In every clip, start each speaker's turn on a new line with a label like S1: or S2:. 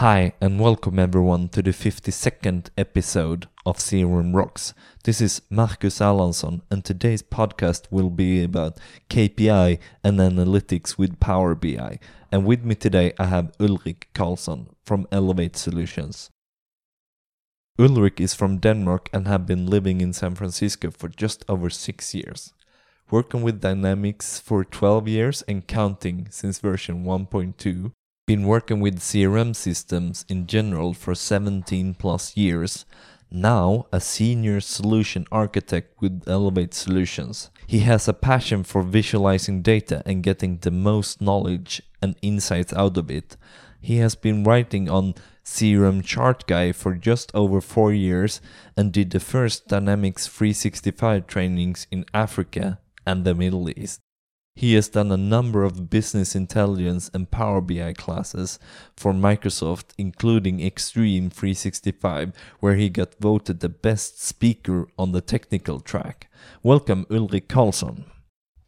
S1: Hi, and welcome everyone to the 52nd episode of CRM Rocks. This is Marcus Erlandsson, and today's podcast will be about KPI and analytics with Power BI. And with me today, I have Ulrik Carlsson from Elevate Solutions. Ulrik is from Denmark and have been living in San Francisco for just over six years. Working with Dynamics for 12 years and counting since version 1.2, been working with CRM systems in general for 17 plus years, now a senior solution architect with Elevate Solutions. He has a passion for visualizing data and getting the most knowledge and insights out of it. He has been writing on CRM Chart Guy for just over four years and did the first Dynamics 365 trainings in Africa and the Middle East. He has done a number of business intelligence and Power BI classes for Microsoft, including Extreme 365, where he got voted the best speaker on the technical track. Welcome, Ulrik Carlsson.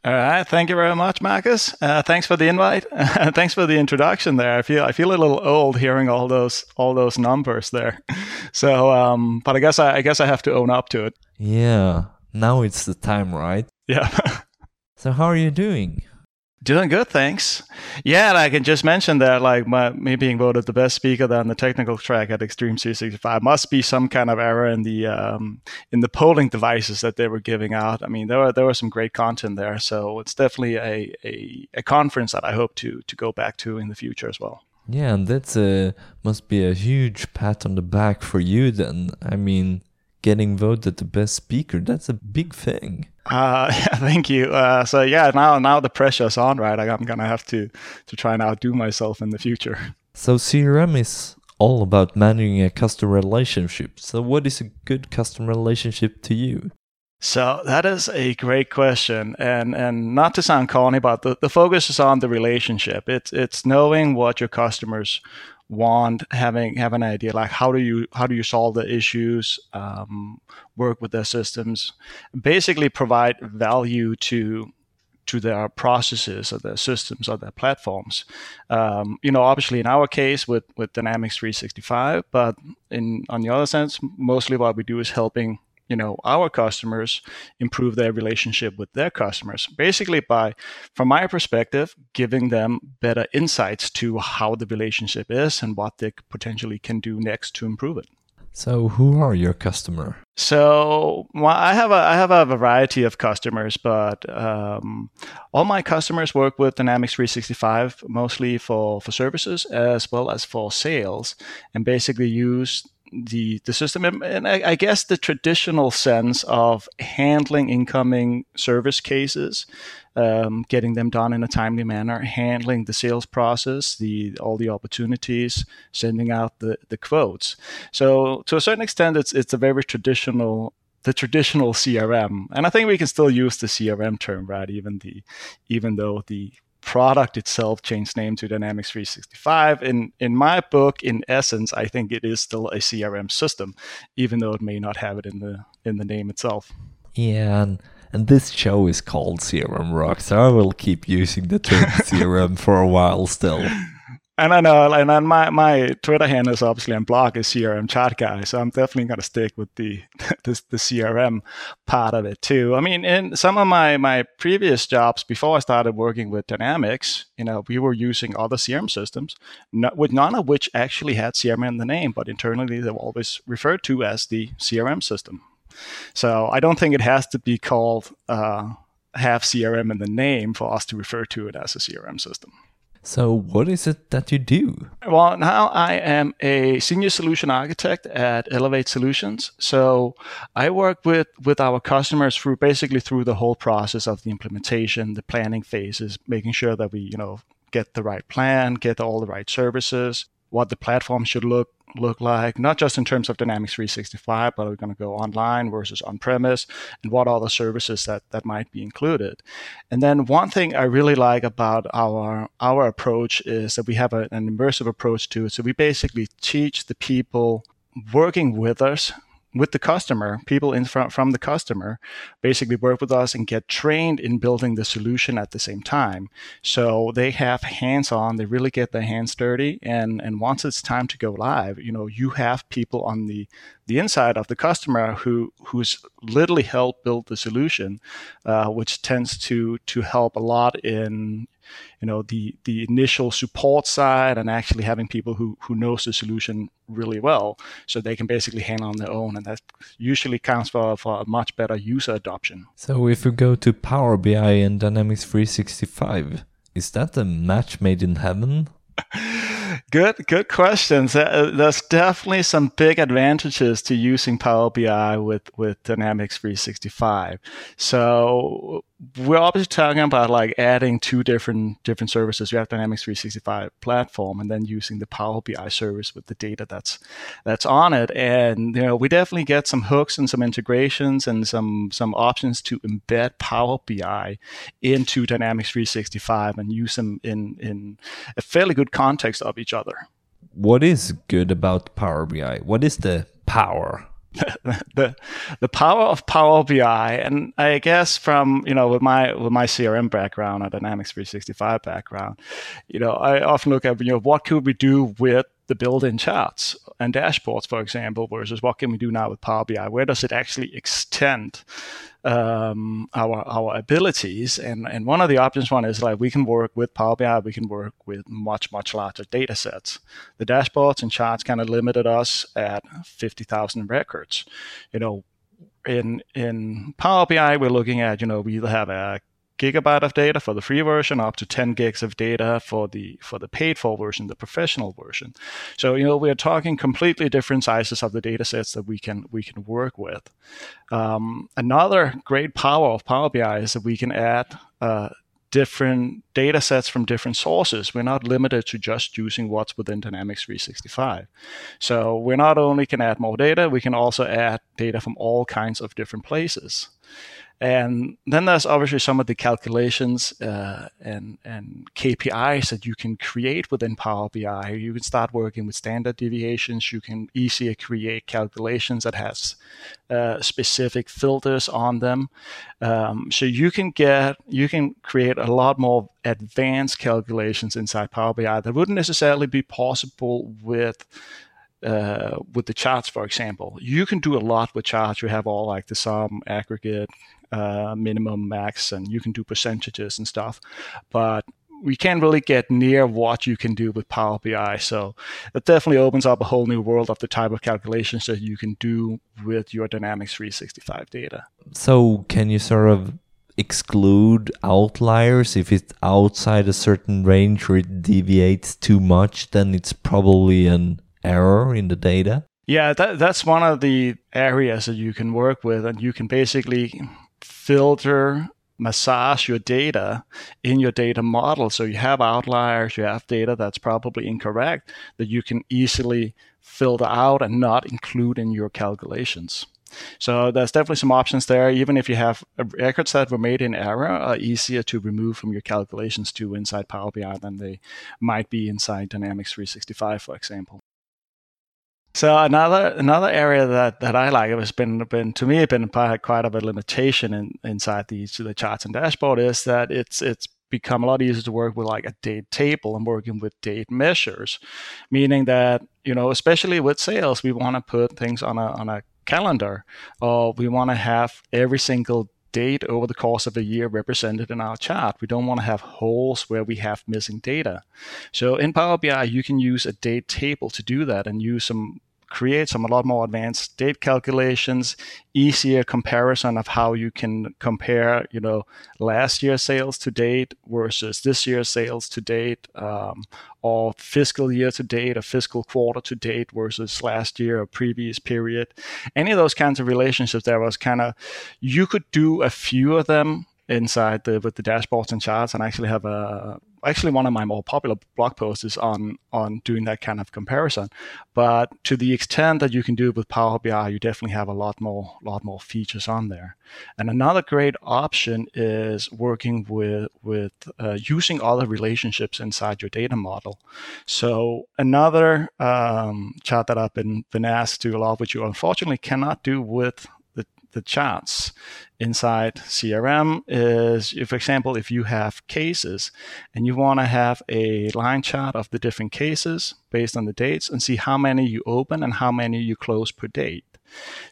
S2: All right, thank you very much, Marcus. Uh, thanks for the invite. thanks for the introduction there. I feel I feel a little old hearing all those all those numbers there. So, um, but I guess I, I guess I have to own up to it.
S1: Yeah, now it's the time, right?
S2: Yeah.
S1: So how are you doing?
S2: Doing good, thanks. Yeah, and I can just mention that, like my, me being voted the best speaker on the technical track at Extreme 365 must be some kind of error in the um, in the polling devices that they were giving out. I mean, there were there was some great content there, so it's definitely a, a, a conference that I hope to to go back to in the future as well.
S1: Yeah, and that's a must be a huge pat on the back for you. Then, I mean, getting voted the best speaker that's a big thing.
S2: Uh, yeah, thank you. Uh, so yeah, now now the pressure's on, right? I'm gonna have to to try and outdo myself in the future.
S1: So CRM is all about managing a customer relationship. So what is a good customer relationship to you?
S2: So that is a great question, and and not to sound corny, but the, the focus is on the relationship. It's it's knowing what your customers want having have an idea like how do you how do you solve the issues um, work with their systems basically provide value to to their processes or their systems or their platforms. Um, you know obviously in our case with with dynamics 365 but in on the other sense mostly what we do is helping you know our customers improve their relationship with their customers. Basically by from my perspective giving them better insights to how the relationship is and what they potentially can do next to improve it.
S1: So who are your customer?
S2: So well, I have a I have a variety of customers, but um, all my customers work with Dynamics 365 mostly for for services as well as for sales, and basically use the the system. And I, I, guess the traditional sense of handling incoming service cases um, getting them done in a timely manner handling the sales process the all the opportunities sending out the, the quotes. So to a certain extent it's it's a very traditional the traditional CRM and I think we can still use the CRM term right? Even the even though the product itself changed name to Dynamics 365. In in my book, in essence, I think it is still a CRM system, even though it may not have it in the in the name itself.
S1: Yeah, and, and this show is called CRM Rock, so I will keep using the term CRM for a while still.
S2: And I know, and then my, my Twitter handle is obviously on blog is CRM Chart Guy, so I'm definitely going to stick with the, the the CRM part of it too. I mean, in some of my my previous jobs before I started working with Dynamics, you know, we were using other CRM systems, not, with none of which actually had CRM in the name, but internally they were always referred to as the CRM system. So I don't think it has to be called uh, have CRM in the name for us to refer to it as a CRM system.
S1: So, what is it that you do?
S2: Well, now I am a senior solution architect at Elevate Solutions. So, I work with with our customers through basically through the whole process of the implementation, the planning phases, making sure that we, you know, get the right plan, get all the right services, what the platform should look look like, not just in terms of Dynamics 365, but are we're going to go online versus on premise and what are the services that, that might be included. And then one thing I really like about our, our approach is that we have a, an immersive approach to it. So we basically teach the people working with us with the customer, people in front from the customer basically work with us and get trained in building the solution at the same time. So they have hands on, they really get their hands dirty. And, and once it's time to go live, you know, you have people on the, the inside of the customer who, who's literally helped build the solution, uh, which tends to, to help a lot in, you know the the initial support side and actually having people who who knows the solution really well so they can basically handle on their own and that usually counts for for a much better user adoption.
S1: So if we go to power bi and dynamics 365 is that a match made in heaven?
S2: Good good questions uh, there's definitely some big advantages to using power bi with with dynamics 365 so we're obviously talking about like adding two different different services. You have Dynamics 365 platform, and then using the Power BI service with the data that's that's on it. And you know, we definitely get some hooks and some integrations and some some options to embed Power BI into Dynamics 365 and use them in in a fairly good context of each other.
S1: What is good about Power BI? What is the power?
S2: the the power of Power BI, and I guess from you know with my with my CRM background, a Dynamics 365 background, you know I often look at you know what could we do with the built-in charts and dashboards, for example, versus what can we do now with Power BI? Where does it actually extend um, our our abilities? And and one of the options one is like we can work with Power BI, we can work with much much larger data sets. The dashboards and charts kind of limited us at fifty thousand records. You know, in in Power BI, we're looking at you know we either have a gigabyte of data for the free version, up to 10 gigs of data for the for the paid for version, the professional version. So you know we are talking completely different sizes of the data sets that we can we can work with. Um, another great power of Power BI is that we can add uh, different data sets from different sources. We're not limited to just using what's within Dynamics 365. So we not only can add more data, we can also add data from all kinds of different places. And then there's obviously some of the calculations uh, and, and KPIs that you can create within Power BI. You can start working with standard deviations. You can easier create calculations that has uh, specific filters on them. Um, so you can get you can create a lot more advanced calculations inside Power BI that wouldn't necessarily be possible with uh, with the charts, for example, you can do a lot with charts. You have all like the sum, aggregate, uh, minimum, max, and you can do percentages and stuff. But we can't really get near what you can do with Power BI. So it definitely opens up a whole new world of the type of calculations that you can do with your Dynamics 365 data.
S1: So can you sort of exclude outliers if it's outside a certain range or it deviates too much then it's probably an error in the data?
S2: Yeah, that, that's one of the areas that you can work with, and you can basically filter, massage your data in your data model. So you have outliers, you have data that's probably incorrect that you can easily filter out and not include in your calculations. So there's definitely some options there. Even if you have records that were made in error, are easier to remove from your calculations to inside Power BI than they might be inside Dynamics 365, for example. So another another area that, that I like has been been to me been quite a bit of a limitation in, inside these the charts and dashboard is that it's it's become a lot easier to work with like a date table and working with date measures, meaning that you know especially with sales we want to put things on a on a calendar or we want to have every single date over the course of a year represented in our chart. We don't want to have holes where we have missing data. So in Power BI, you can use a date table to do that and use some create some a lot more advanced date calculations, easier comparison of how you can compare, you know, last year's sales to date versus this year's sales to date, um, or fiscal year to date, or fiscal quarter to date versus last year or previous period. Any of those kinds of relationships there was kind of you could do a few of them inside the with the dashboards and charts and actually have a actually one of my more popular blog posts is on on doing that kind of comparison. But to the extent that you can do it with Power BI, you definitely have a lot more lot more features on there. And another great option is working with with uh, using other relationships inside your data model. So another um, chart that I've been been asked to a lot, which you unfortunately cannot do with the charts inside CRM is, for example, if you have cases and you want to have a line chart of the different cases based on the dates and see how many you open and how many you close per date.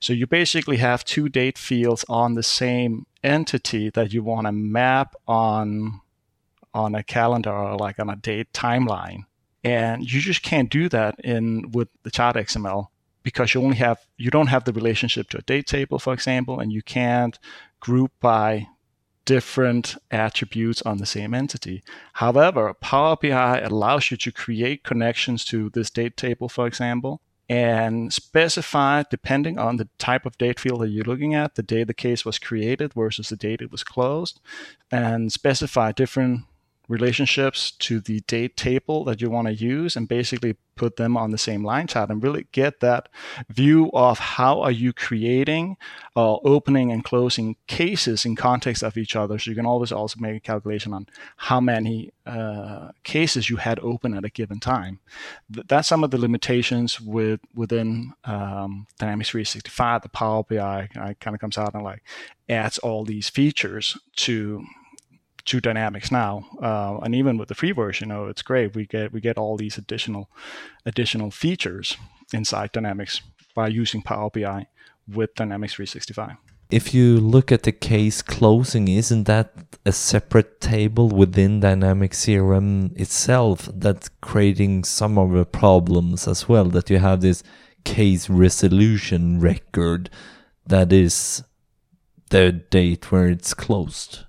S2: So you basically have two date fields on the same entity that you want to map on on a calendar or like on a date timeline. And you just can't do that in with the chart XML because you only have you don't have the relationship to a date table, for example, and you can't group by different attributes on the same entity. However, Power BI allows you to create connections to this date table, for example, and specify, depending on the type of date field that you're looking at, the day the case was created versus the date it was closed, and specify different relationships to the date table that you want to use and basically put them on the same line chart and really get that view of how are you creating uh, opening and closing cases in context of each other. So you can always also make a calculation on how many uh, cases you had open at a given time. That's some of the limitations with within um, dynamics 365 the power bi kind of comes out and like adds all these features to to Dynamics now, uh, and even with the free version, know, it's great. We get we get all these additional additional features inside Dynamics by using Power BI with Dynamics 365.
S1: If you look at the case closing, isn't that a separate table within Dynamics CRM itself that's creating some of the problems as well? That you have this case resolution record that is the date where it's closed.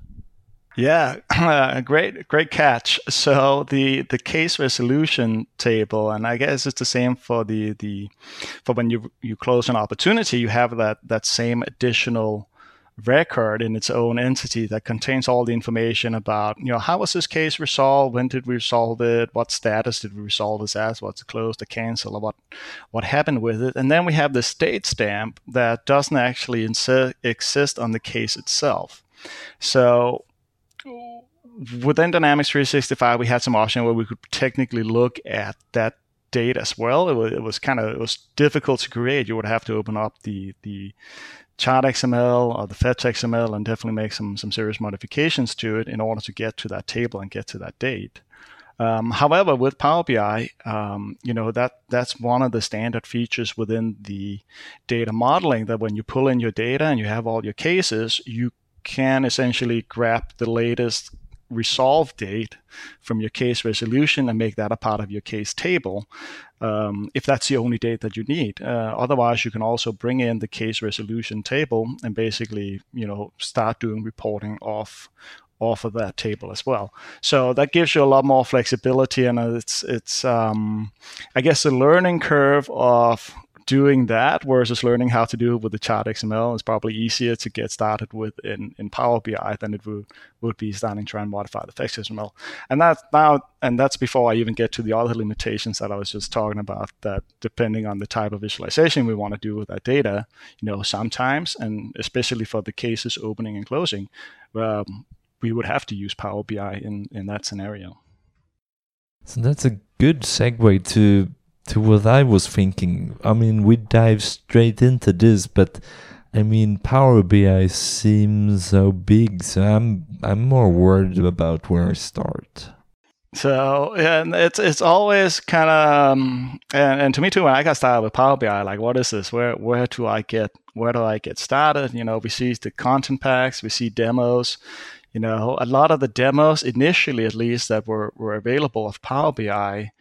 S2: Yeah, uh, great, great catch. So the the case resolution table, and I guess it's the same for the the for when you you close an opportunity, you have that that same additional record in its own entity that contains all the information about you know how was this case resolved, when did we resolve it, what status did we resolve this as, what's closed, a cancel, or what what happened with it, and then we have the state stamp that doesn't actually exist on the case itself. So within Dynamics 365, we had some option where we could technically look at that date as well. It was, it was kind of it was difficult to create. You would have to open up the the chart XML or the fetch XML and definitely make some some serious modifications to it in order to get to that table and get to that date. Um, however, with Power BI, um, you know that that's one of the standard features within the data modeling. That when you pull in your data and you have all your cases, you can essentially grab the latest resolve date from your case resolution and make that a part of your case table um, if that's the only date that you need. Uh, otherwise, you can also bring in the case resolution table and basically, you know, start doing reporting off off of that table as well. So that gives you a lot more flexibility, and it's it's um, I guess the learning curve of doing that versus learning how to do it with the chart XML is probably easier to get started with in, in Power BI than it would, would be starting to modify the fetch XML. And that's now and that's before I even get to the other limitations that I was just talking about that depending on the type of visualization we want to do with that data, you know, sometimes and especially for the cases opening and closing, um, we would have to use Power BI in, in that scenario.
S1: So that's a good segue to to what I was thinking. I mean, we dive straight into this, but I mean, Power BI seems so big, so I'm I'm more worried about where I start.
S2: So yeah, it's it's always kind of um, and, and to me too. When I got started with Power BI, like what is this? Where where do I get where do I get started? You know, we see the content packs, we see demos. You know, a lot of the demos initially, at least, that were were available of Power BI.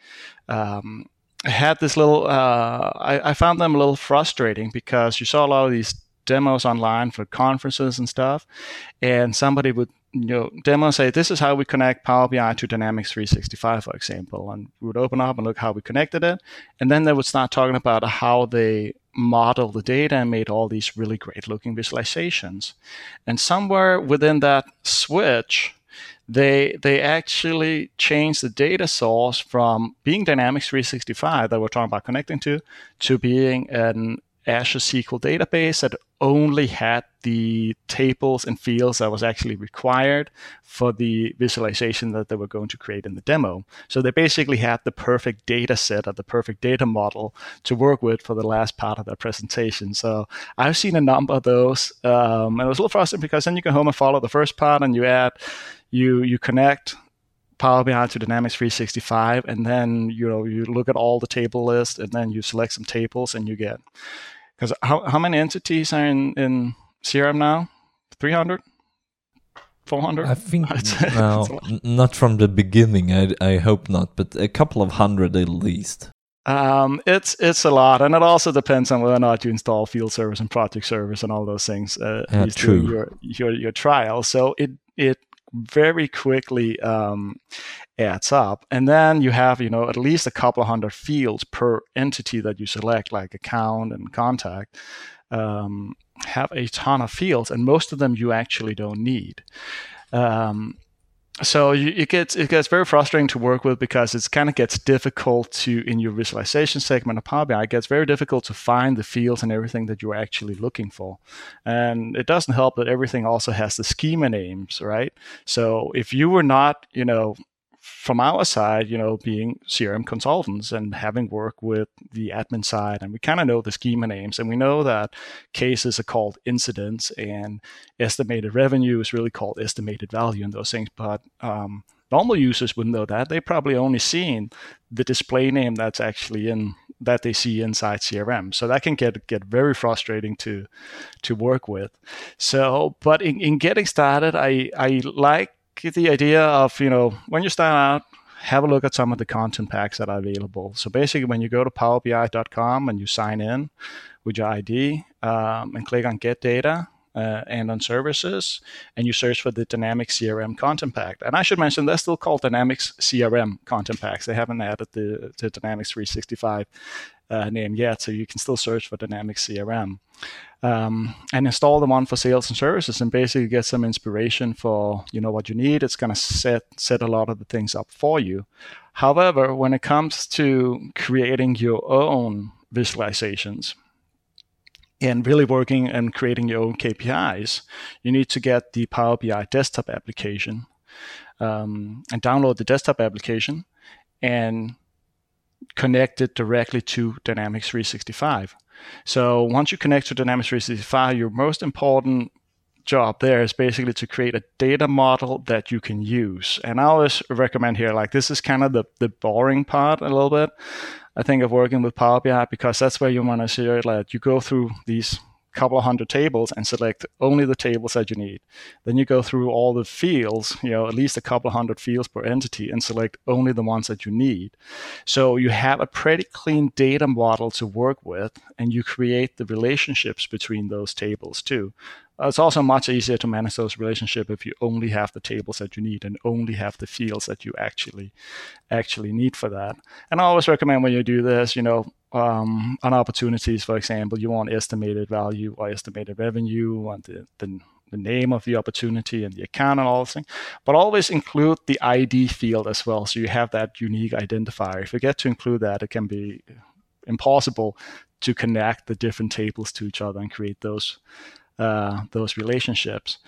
S2: Um, had this little. Uh, I, I found them a little frustrating because you saw a lot of these demos online for conferences and stuff, and somebody would you know demo say this is how we connect Power BI to Dynamics 365, for example, and we would open up and look how we connected it, and then they would start talking about how they model the data and made all these really great looking visualizations, and somewhere within that switch they they actually changed the data source from being Dynamics 365 that we're talking about connecting to to being an Azure SQL database that only had the tables and fields that was actually required for the visualization that they were going to create in the demo. So they basically had the perfect data set or the perfect data model to work with for the last part of their presentation. So I've seen a number of those, um, and it was a little frustrating because then you go home and follow the first part, and you add, you you connect Power BI to Dynamics 365, and then you know you look at all the table list, and then you select some tables, and you get because how, how many entities are in, in CRM now? 300? 400?
S1: I think no, not from the beginning. I, I hope not, but a couple of hundred at least.
S2: Um, it's it's a lot, and it also depends on whether or not you install field service and project service and all those things. Uh,
S1: yeah, true.
S2: Your, your your trial, so it it very quickly um, adds up. And then you have, you know, at least a couple hundred fields per entity that you select, like account and contact, um, have a ton of fields, and most of them you actually don't need. Um, so you, it gets it gets very frustrating to work with because it kind of gets difficult to in your visualization segment of Power BI. It gets very difficult to find the fields and everything that you're actually looking for, and it doesn't help that everything also has the schema names, right? So if you were not, you know, from our side, you know, being CRM consultants and having worked with the admin side, and we kind of know the schema names, and we know that cases are called incidents, and estimated revenue is really called estimated value and those things. But um, normal users wouldn't know that. They probably only seen the display name that's actually in that they see inside CRM. So that can get get very frustrating to to work with. So, but in, in getting started, I I like the idea of, you know, when you start out, have a look at some of the content packs that are available. So basically, when you go to powerbi.com and you sign in with your ID um, and click on Get Data uh, and on Services, and you search for the Dynamics CRM content pack. And I should mention they're still called Dynamics CRM content packs. They haven't added the, the Dynamics 365 uh, name yet, so you can still search for Dynamics CRM um, and install the one for sales and services and basically get some inspiration for you know what you need. It's going to set set a lot of the things up for you. However when it comes to creating your own visualizations and really working and creating your own KPIs, you need to get the Power BI desktop application um, and download the desktop application and connect it directly to Dynamics 365. So once you connect to Dynamics 365, your most important job there is basically to create a data model that you can use. And I always recommend here, like this is kind of the, the boring part a little bit. I think of working with Power BI because that's where you want to see it. Like you go through these couple of hundred tables and select only the tables that you need. Then you go through all the fields, you know, at least a couple of hundred fields per entity and select only the ones that you need. So you have a pretty clean data model to work with and you create the relationships between those tables too. Uh, it's also much easier to manage those relationships if you only have the tables that you need and only have the fields that you actually actually need for that. And I always recommend when you do this, you know, um, on opportunities, for example, you want estimated value or estimated revenue, want the, the, the name of the opportunity and the account and all things, but always include the ID field as well. So you have that unique identifier. If you get to include that, it can be impossible to connect the different tables to each other and create those uh, those relationships.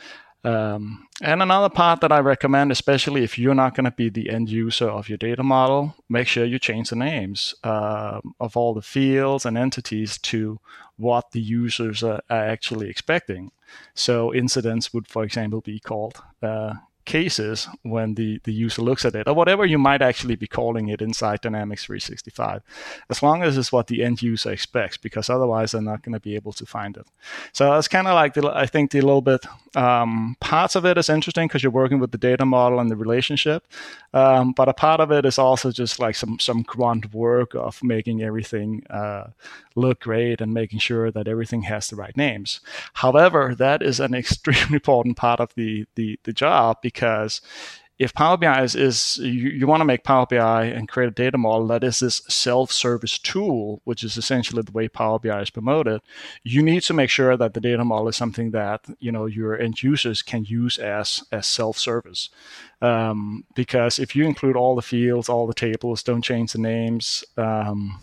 S2: Um, and another part that I recommend, especially if you're not going to be the end user of your data model, make sure you change the names uh, of all the fields and entities to what the users are, are, actually expecting. So incidents would, for example, be called uh, cases when the, the user looks at it, or whatever you might actually be calling it inside Dynamics 365, as long as it's what the end user expects, because otherwise they're not going to be able to find it. So it's kind of like, the, I think the little bit um, parts of it is interesting because you're working with the data model and the relationship, um, but a part of it is also just like some, some grunt work of making everything uh, look great and making sure that everything has the right names. However, that is an extremely important part of the, the, the job because if Power BI is, is you, you want to make Power BI and create a data model that is this self-service tool, which is essentially the way Power BI is promoted, you need to make sure that the data model is something that you know your end users can use as as self-service. Um, because if you include all the fields, all the tables, don't change the names, um,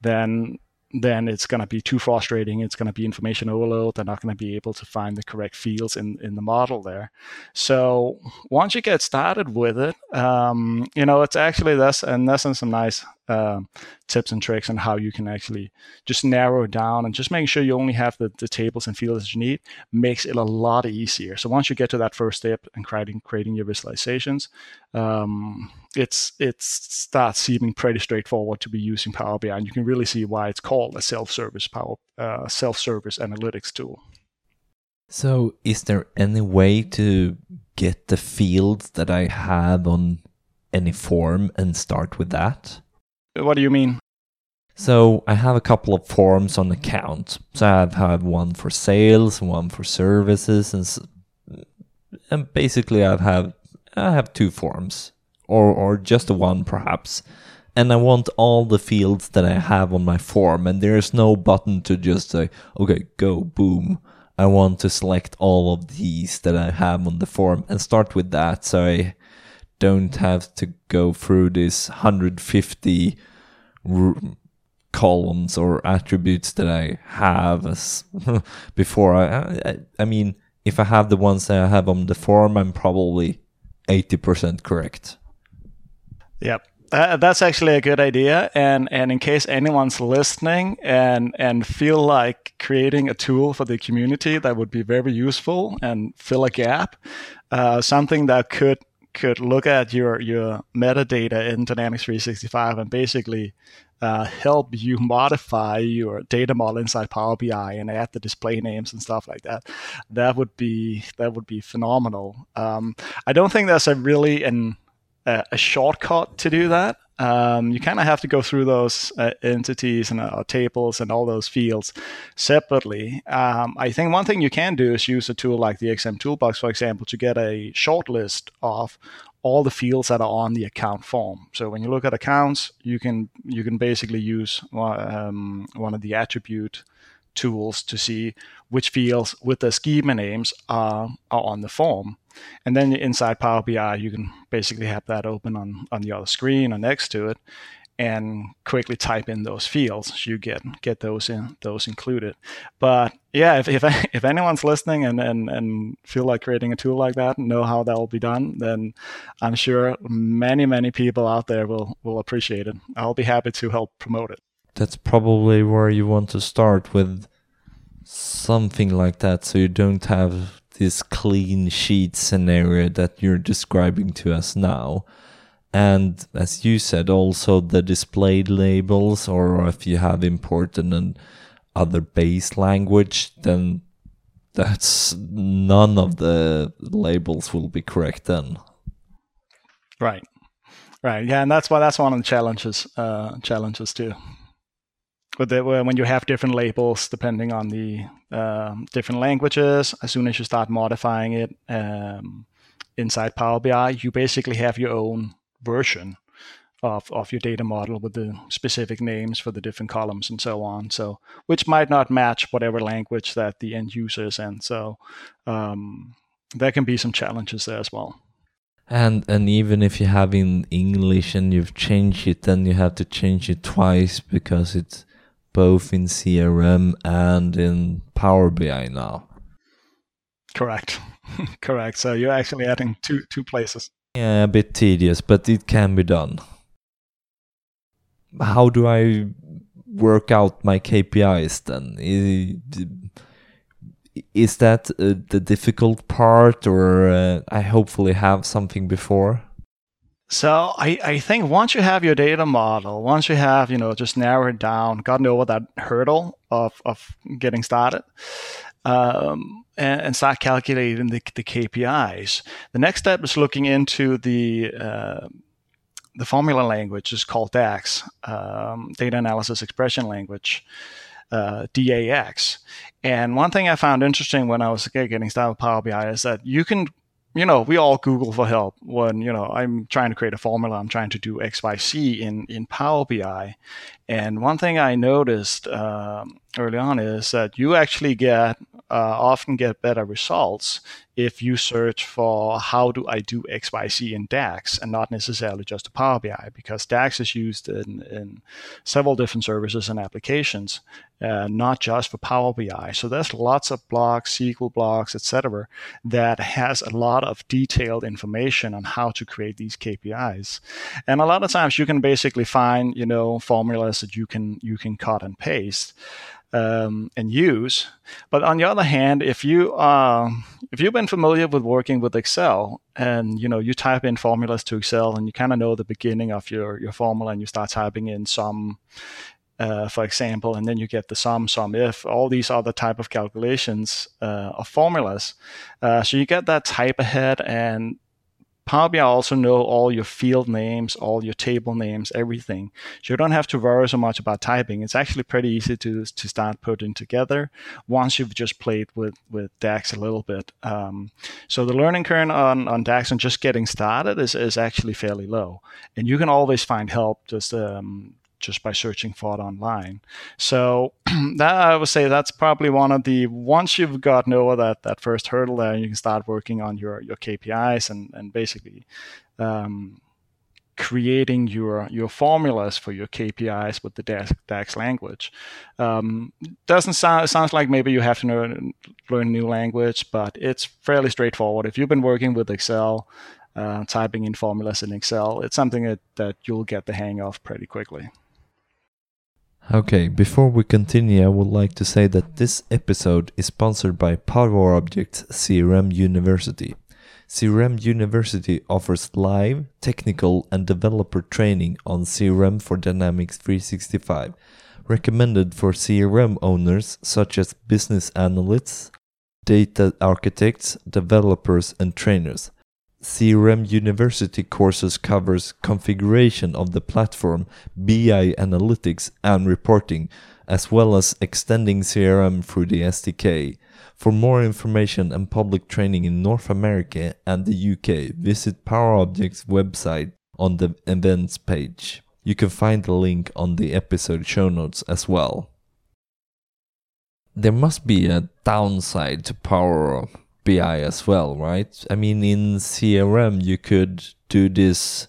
S2: then then it's going to be too frustrating. It's going to be information overload. They're not going to be able to find the correct fields in, in the model there. So once you get started with it, um, you know, it's actually this, and this and some nice uh, tips and tricks on how you can actually just narrow it down and just making sure you only have the, the tables and fields you need makes it a lot easier. So once you get to that first step and creating creating your visualizations, um, it's it starts seeming pretty straightforward to be using Power BI, and you can really see why it's called a self-service power uh, self-service analytics tool.
S1: So, is there any way to get the fields that I have on any form and start with that?
S2: What do you mean?
S1: So I have a couple of forms on account. So I have one for sales, one for services, and and basically I have I have two forms, or or just one perhaps. And I want all the fields that I have on my form, and there's no button to just say, okay, go, boom. I want to select all of these that I have on the form and start with that. So I don't have to go through this 150 r- columns or attributes that I have as before. I, I, I mean, if I have the ones that I have on the form, I'm probably 80% correct.
S2: Yep. Uh, that's actually a good idea, and and in case anyone's listening and and feel like creating a tool for the community that would be very useful and fill a gap, uh, something that could could look at your your metadata in Dynamics 365 and basically uh, help you modify your data model inside Power BI and add the display names and stuff like that. That would be that would be phenomenal. Um, I don't think there's a really an a, a shortcut to do that. Um, you kind of have to go through those uh, entities and uh, tables and all those fields separately. Um, I think one thing you can do is use a tool like the XrmToolBox, for example, to get a short list of all the fields that are on the account form. So when you look at accounts, you can you can basically use um, one of the attribute tools to see which fields with the schema names are, are on the form. And then inside Power BI, you can basically have that open on, on the other screen or next to it and quickly type in those fields. So you get get those in those included. But yeah if if, if anyone's listening and, and and feel like creating a tool like that and know how that will be done then i'm sure many many people out there will will appreciate it. I'll be happy to help promote it
S1: that's probably where you want to start with something like that so you don't have this clean sheet scenario that you're describing to us now. And as you said, also the displayed labels, or if you have imported an other base language, then that's none of the labels will be correct then.
S2: Right, right, yeah, and that's why that's one of the challenges. Uh, challenges too with the, when you have different labels depending on the uh, different languages, as soon as you start modifying it um, inside Power BI, you basically have your own version of, of your data model with the specific names for the different columns and so on. So, which might not match whatever language that the end user is in. So, um, there can be some challenges there as well.
S1: And and even if you have in English and you've changed it, then you have to change it twice because it's both in CRM and in Power BI now.
S2: Correct. Correct. So you're actually adding two two places.
S1: Yeah, a bit tedious, but it can be done. How do I work out my KPIs then? Is that uh, the difficult part, or uh, I hopefully have something before?
S2: So I, I think once you have your data model, once you have, you know, just narrowed down, gotten over that hurdle of, of getting started, um, and, and, start calculating the, the KPIs, the next step is looking into the uh, the formula language is called DAX, um, Data Analysis Expression Language. Uh, DAX. And one thing I found interesting when I was getting started with Power BI is that you can you know, we all Google for help when, you know, I'm trying to create a formula, I'm trying to do X, Y, C in, in Power BI. And one thing I noticed um, early on is that you actually get uh, often get better results if you search for how do I do X, Y, Z in DAX and not necessarily just Power BI because DAX is used in, in several different services and applications, uh, not just for Power BI. So there's lots of blocks, SQL blocks, etc., that has a lot of detailed information on how to create these KPIs. And a lot of times you can basically find, you know, formulas that you can you can cut and paste um, and use. But on the other hand, if you uh, if you've been familiar with working with Excel and you know you type in formulas to Excel and you kind of know the beginning of your your formula and you start typing in some uh, for example, and then you get the sum, sum if, all these other type of calculations uh, of formulas. Uh, so you get that type ahead, and Power BI also know all your field names, all your table names, everything. So you don't have to worry so much about typing. It's actually pretty easy to to start putting together once you've just played with with DAX a little bit. Um, so the learning curve on on DAX and just getting started is is actually fairly low, and you can always find help just um, just by searching for it online. So that I would say that's probably one of the once you've gotten over that that first hurdle there, you can start working on your your KPIs and and basically um, creating your your formulas for your KPIs with the DAX, DAX language. Um, doesn't sound sounds like maybe you have to learn, learn a new language, but it's fairly straightforward. If you've been working with Excel, uh, typing in formulas in Excel, it's something that, that you'll get the hang of pretty quickly.
S1: Okay, before we continue, I would like to say that this episode is sponsored by Power Objects CRM University. CRM University offers live, technical, and developer training on CRM for Dynamics 365, recommended for CRM owners such as business analysts, data architects, developers, and trainers. CRM University courses covers configuration of the platform, BI analytics and reporting, as well as extending CRM through the SDK. For more information and public training in North America and the UK, visit PowerObject's website on the events page. You can find the link on the episode show notes as well. There must be a downside to Power BI as well, right? I mean, in CRM, you could do this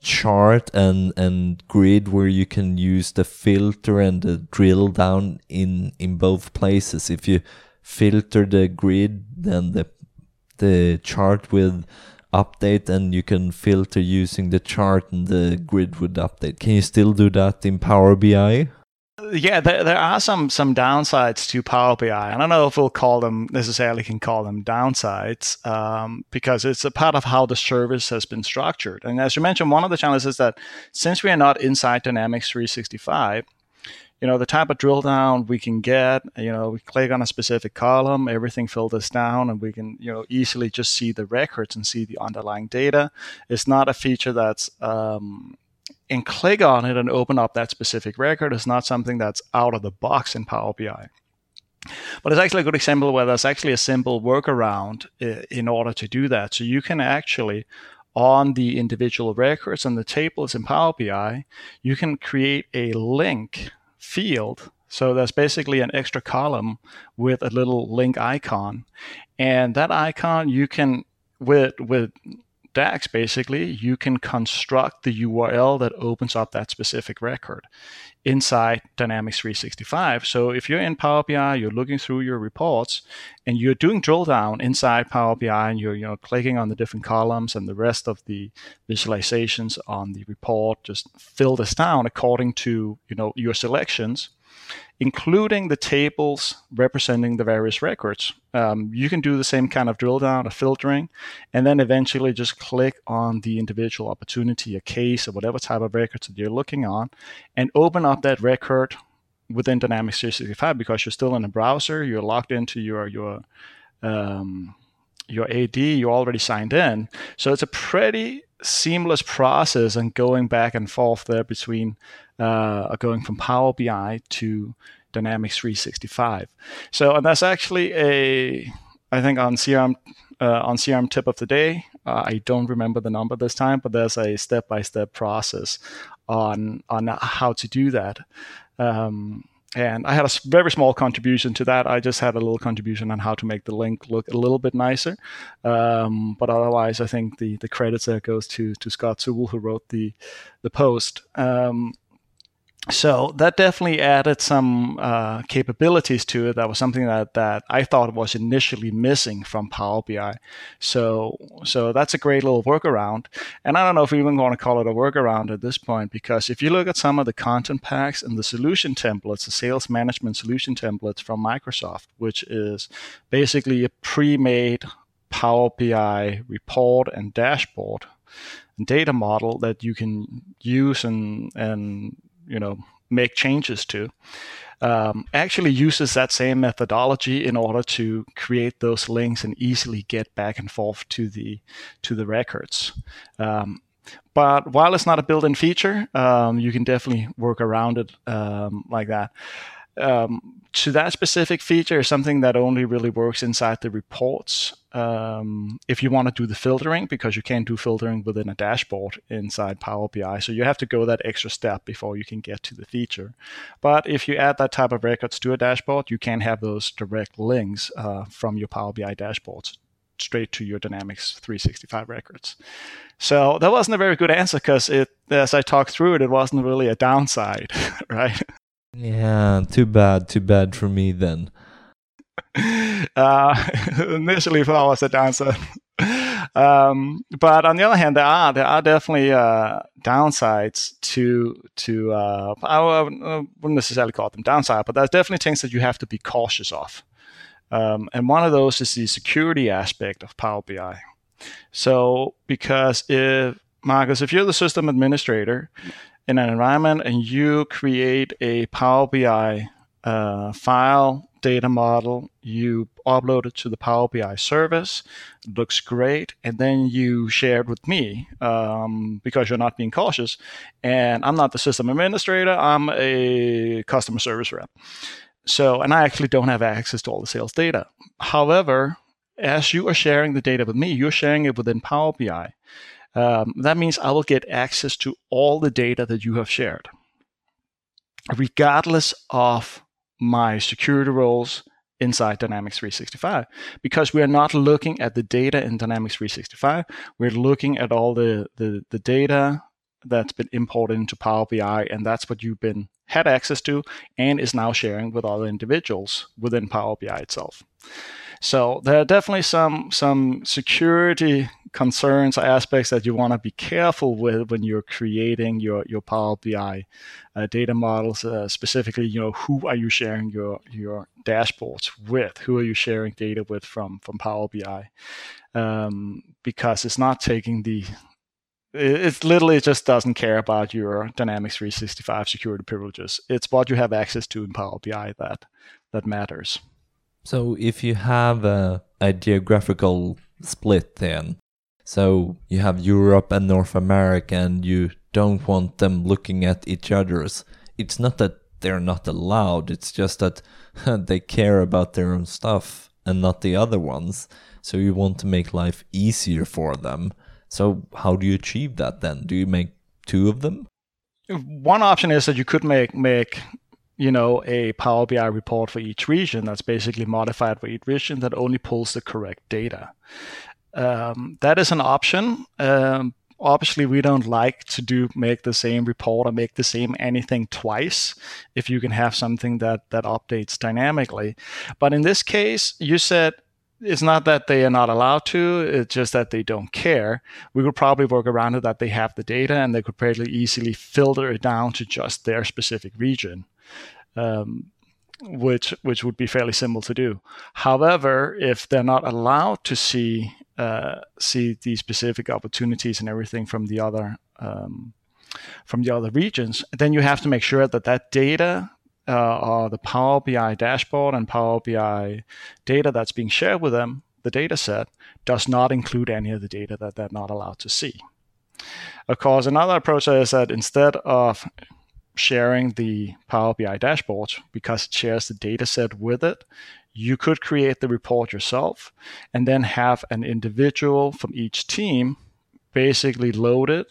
S1: chart and and grid where you can use the filter and the drill down in in both places. If you filter the grid, then the the chart will update, and you can filter using the chart, and the grid would update. Can you still do that in Power BI?
S2: Yeah, there, there are some some downsides to Power BI. I don't know if we'll call them necessarily can call them downsides um, because it's a part of how the service has been structured. And as you mentioned, one of the challenges is that since we are not inside Dynamics 365, you know the type of drill down we can get you know we click on a specific column everything filters down and we can you know easily just see the records and see the underlying data it's not a feature that's um, and click on it and open up that specific record is not something that's out of the box in Power BI. But it's actually a good example where there's actually a simple workaround eh, in order to do that. So you can actually, on the individual records and the tables in Power BI, you can create a link field. So there's basically an extra column with a little link icon. And that icon you can with with DAX, basically, you can construct the URL that opens up that specific record inside Dynamics 365. So if you're in Power BI, you're looking through your reports, and you're doing drill down inside Power BI, and you're you know clicking on the different columns and the rest of the visualizations on the report, just fill this down according to you know your selections including the tables representing the various records. Um, you can do the same kind of drill down or filtering, and then eventually just click on the individual opportunity, a case, or whatever type of records that you're looking on, and open up that record within Dynamics 365 because you're still in a browser, you're logged into your your um, your AD, you're already signed in. So it's a pretty seamless process and going back and forth there between uh, going from Power BI to Dynamics 365. So, and that's actually a I think on CRM uh, on CRM tip of the day, uh, I don't remember the number this time, but there's a step by step process on on how to do that. Um, and I had a very small contribution to that. I just had a little contribution on how to make the link look a little bit nicer. Um, but otherwise, I think the the credits there goes to to Scott Sewell who wrote the the post. Um, so that definitely added some uh, capabilities to it. That was something that, that I thought was initially missing from Power BI. So so that's a great little workaround. And I don't know if we even want to call it a workaround at this point because if you look at some of the content packs and the solution templates, the sales management solution templates from Microsoft, which is basically a pre-made Power BI report and dashboard and data model that you can use and and you know make changes to um, actually uses that same methodology in order to create those links and easily get back and forth to the to the records. Um, but while it's not a built-in feature, um, you can definitely work around it um, like that um, to that specific feature is something that only really works inside the reports. Um, if you want to do the filtering, because you can't do filtering within a dashboard inside Power BI, so you have to go that extra step before you can get to the feature. But if you add that type of records to a dashboard, you can have those direct links uh, from your Power BI dashboards straight to your Dynamics 365 records. So that wasn't a very good answer because it, as I talked through it, it wasn't really a downside, right?
S1: Yeah, too bad, too bad for me then.
S2: Uh, initially I was a dancer. Um, but on the other hand, there are there are definitely uh, downsides to to uh, I wouldn't necessarily call them downside, but there's definitely things that you have to be cautious of. Um, and one of those is the security aspect of Power BI. So because if Marcus, if you're the system administrator in an environment and you create a Power BI uh, file data model, you upload it to the Power BI service, it looks great, and then you share it with me um, because you're not being cautious. And I'm not the system administrator, I'm a customer service rep. So, and I actually don't have access to all the sales data. However, as you are sharing the data with me, you're sharing it within Power BI. Um, that means I will get access to all the data that you have shared, regardless of my security roles inside Dynamics 365 because we are not looking at the data in Dynamics 365. We're looking at all the, the, the data that's been imported into Power BI, and that's what you've been had access to and is now sharing with other individuals within Power BI itself. So there are definitely some some security concerns or aspects that you want to be careful with when you're creating your your Power BI uh, data models. Uh, specifically, you know, who are you sharing your your dashboards with? Who are you sharing data with from from Power BI? Um, because it's not taking the it literally just doesn't care about your Dynamics 365 security privileges. It's what you have access to in Power BI that that matters.
S1: So if you have a, a geographical split then, so you have Europe and North America and you don't want them looking at each other's, it's not that they're not allowed, it's just that they care about their own stuff and not the other ones. So you want to make life easier for them. So how do you achieve that then? Do you make two of them?
S2: One option is that you could make make you know, a Power BI report for each region that's basically modified for each region that only pulls the correct data. Um, that is an option. Um, obviously, we don't like to do make the same report or make the same anything twice. If you can have something that that updates dynamically, but in this case, you said it's not that they are not allowed to it's just that they don't care we could probably work around it that they have the data and they could probably easily filter it down to just their specific region um, which which would be fairly simple to do. However, if they're not allowed to see uh, see the specific opportunities and everything from the other um, from the other regions, then you have to make sure that that data uh, or the Power BI dashboard and Power BI data that's being shared with them, the data set, does not include any of the data that they're not allowed to see. Of course, another approach is that instead of sharing the Power BI dashboard because it shares the data set with it. You could create the report yourself and then have an individual from each team basically load it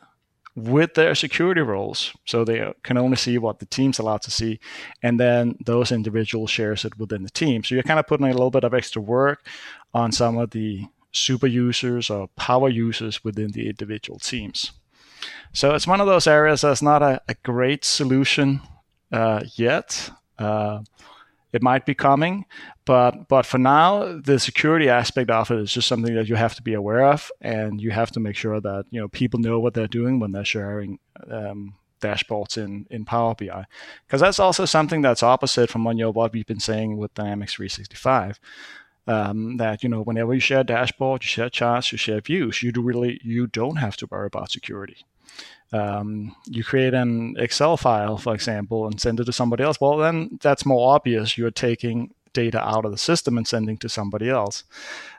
S2: with their security roles. So they can only see what the team's allowed to see. And then those individuals shares it within the team. So you're kind of putting a little bit of extra work on some of the super users or power users within the individual teams. So it's one of those areas that's not a, a great solution uh, yet. Uh, it might be coming, but but for now, the security aspect of it is just something that you have to be aware of, and you have to make sure that you know people know what they're doing when they're sharing um, dashboards in in Power BI, because that's also something that's opposite from what, you know, what we've been saying with Dynamics 365. Um, that you know, whenever you share dashboard, you share charts, you share views, you do really you don't have to worry about security um, you create an Excel file, for example, and send it to somebody else, well, then that's more obvious. You're taking data out of the system and sending to somebody else.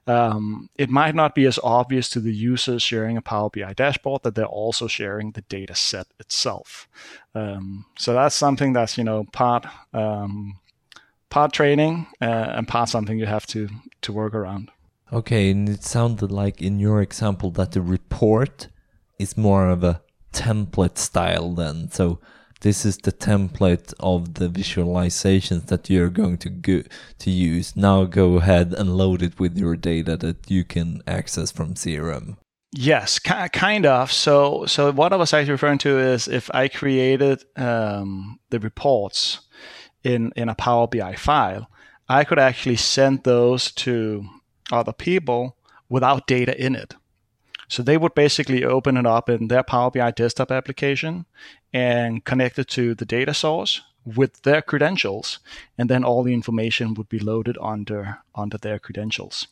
S2: Um, it might not be as obvious to the users sharing a Power BI dashboard that they're also sharing the data set itself. Um, so that's something that's you know part um, part training uh, and part something you have to to work around.
S1: Okay, and it sounded like in your example that the report is more of a template style then. So this is the template of the visualizations that you're going to go to use. Now go ahead and load it with your data that you can access from CRM.
S2: Yes, kind of. So, so what I was actually referring to is if I created um, the reports in in a Power BI file, I could actually send those to other people without data in it. So they would basically open it up in their Power BI desktop application and connect it to the data source with their credentials, and then all the information would be loaded under under their credentials.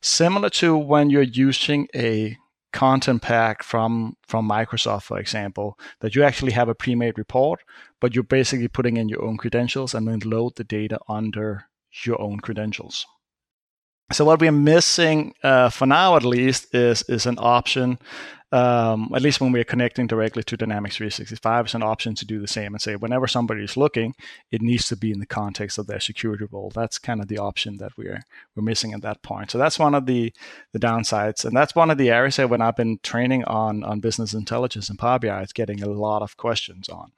S2: Similar to when you're using a content pack from from Microsoft, for example, that you actually have a pre-made report, but you're basically putting in your own credentials and then load the data under your own credentials. So what we're missing uh, for now, at least, is is an option. Um, at least when we're connecting directly to Dynamics 365, it's an option to do the same and say whenever somebody is looking, it needs to be in the context of their security role. That's kind of the option that we're we're missing at that point. So that's one of the the downsides, and that's one of the areas that when I've been training on on business intelligence and Power BI, it's getting a lot of questions on.